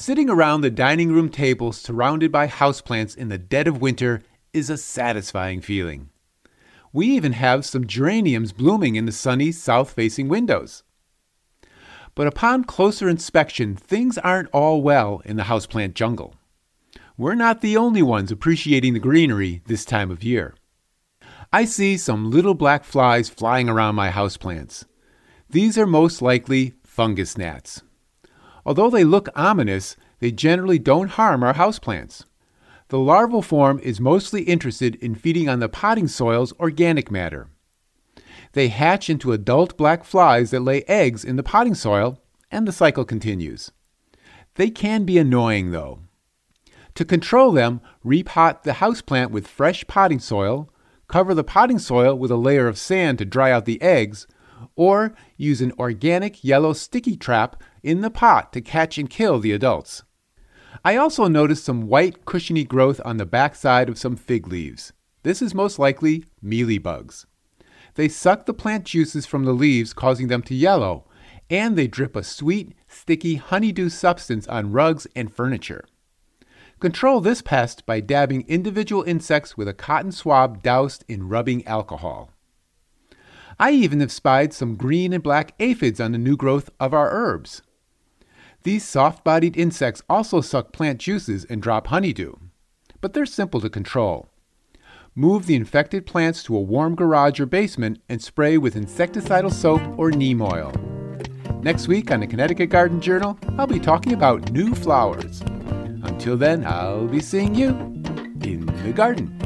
Sitting around the dining room table surrounded by houseplants in the dead of winter is a satisfying feeling. We even have some geraniums blooming in the sunny south facing windows. But upon closer inspection, things aren't all well in the houseplant jungle. We're not the only ones appreciating the greenery this time of year. I see some little black flies flying around my houseplants. These are most likely fungus gnats. Although they look ominous, they generally don't harm our houseplants. The larval form is mostly interested in feeding on the potting soil's organic matter. They hatch into adult black flies that lay eggs in the potting soil, and the cycle continues. They can be annoying, though. To control them, repot the houseplant with fresh potting soil, cover the potting soil with a layer of sand to dry out the eggs, or use an organic yellow sticky trap in the pot to catch and kill the adults. I also noticed some white cushiony growth on the backside of some fig leaves. This is most likely mealybugs. They suck the plant juices from the leaves, causing them to yellow, and they drip a sweet, sticky honeydew substance on rugs and furniture. Control this pest by dabbing individual insects with a cotton swab doused in rubbing alcohol. I even have spied some green and black aphids on the new growth of our herbs. These soft bodied insects also suck plant juices and drop honeydew, but they're simple to control. Move the infected plants to a warm garage or basement and spray with insecticidal soap or neem oil. Next week on the Connecticut Garden Journal, I'll be talking about new flowers. Until then, I'll be seeing you in the garden.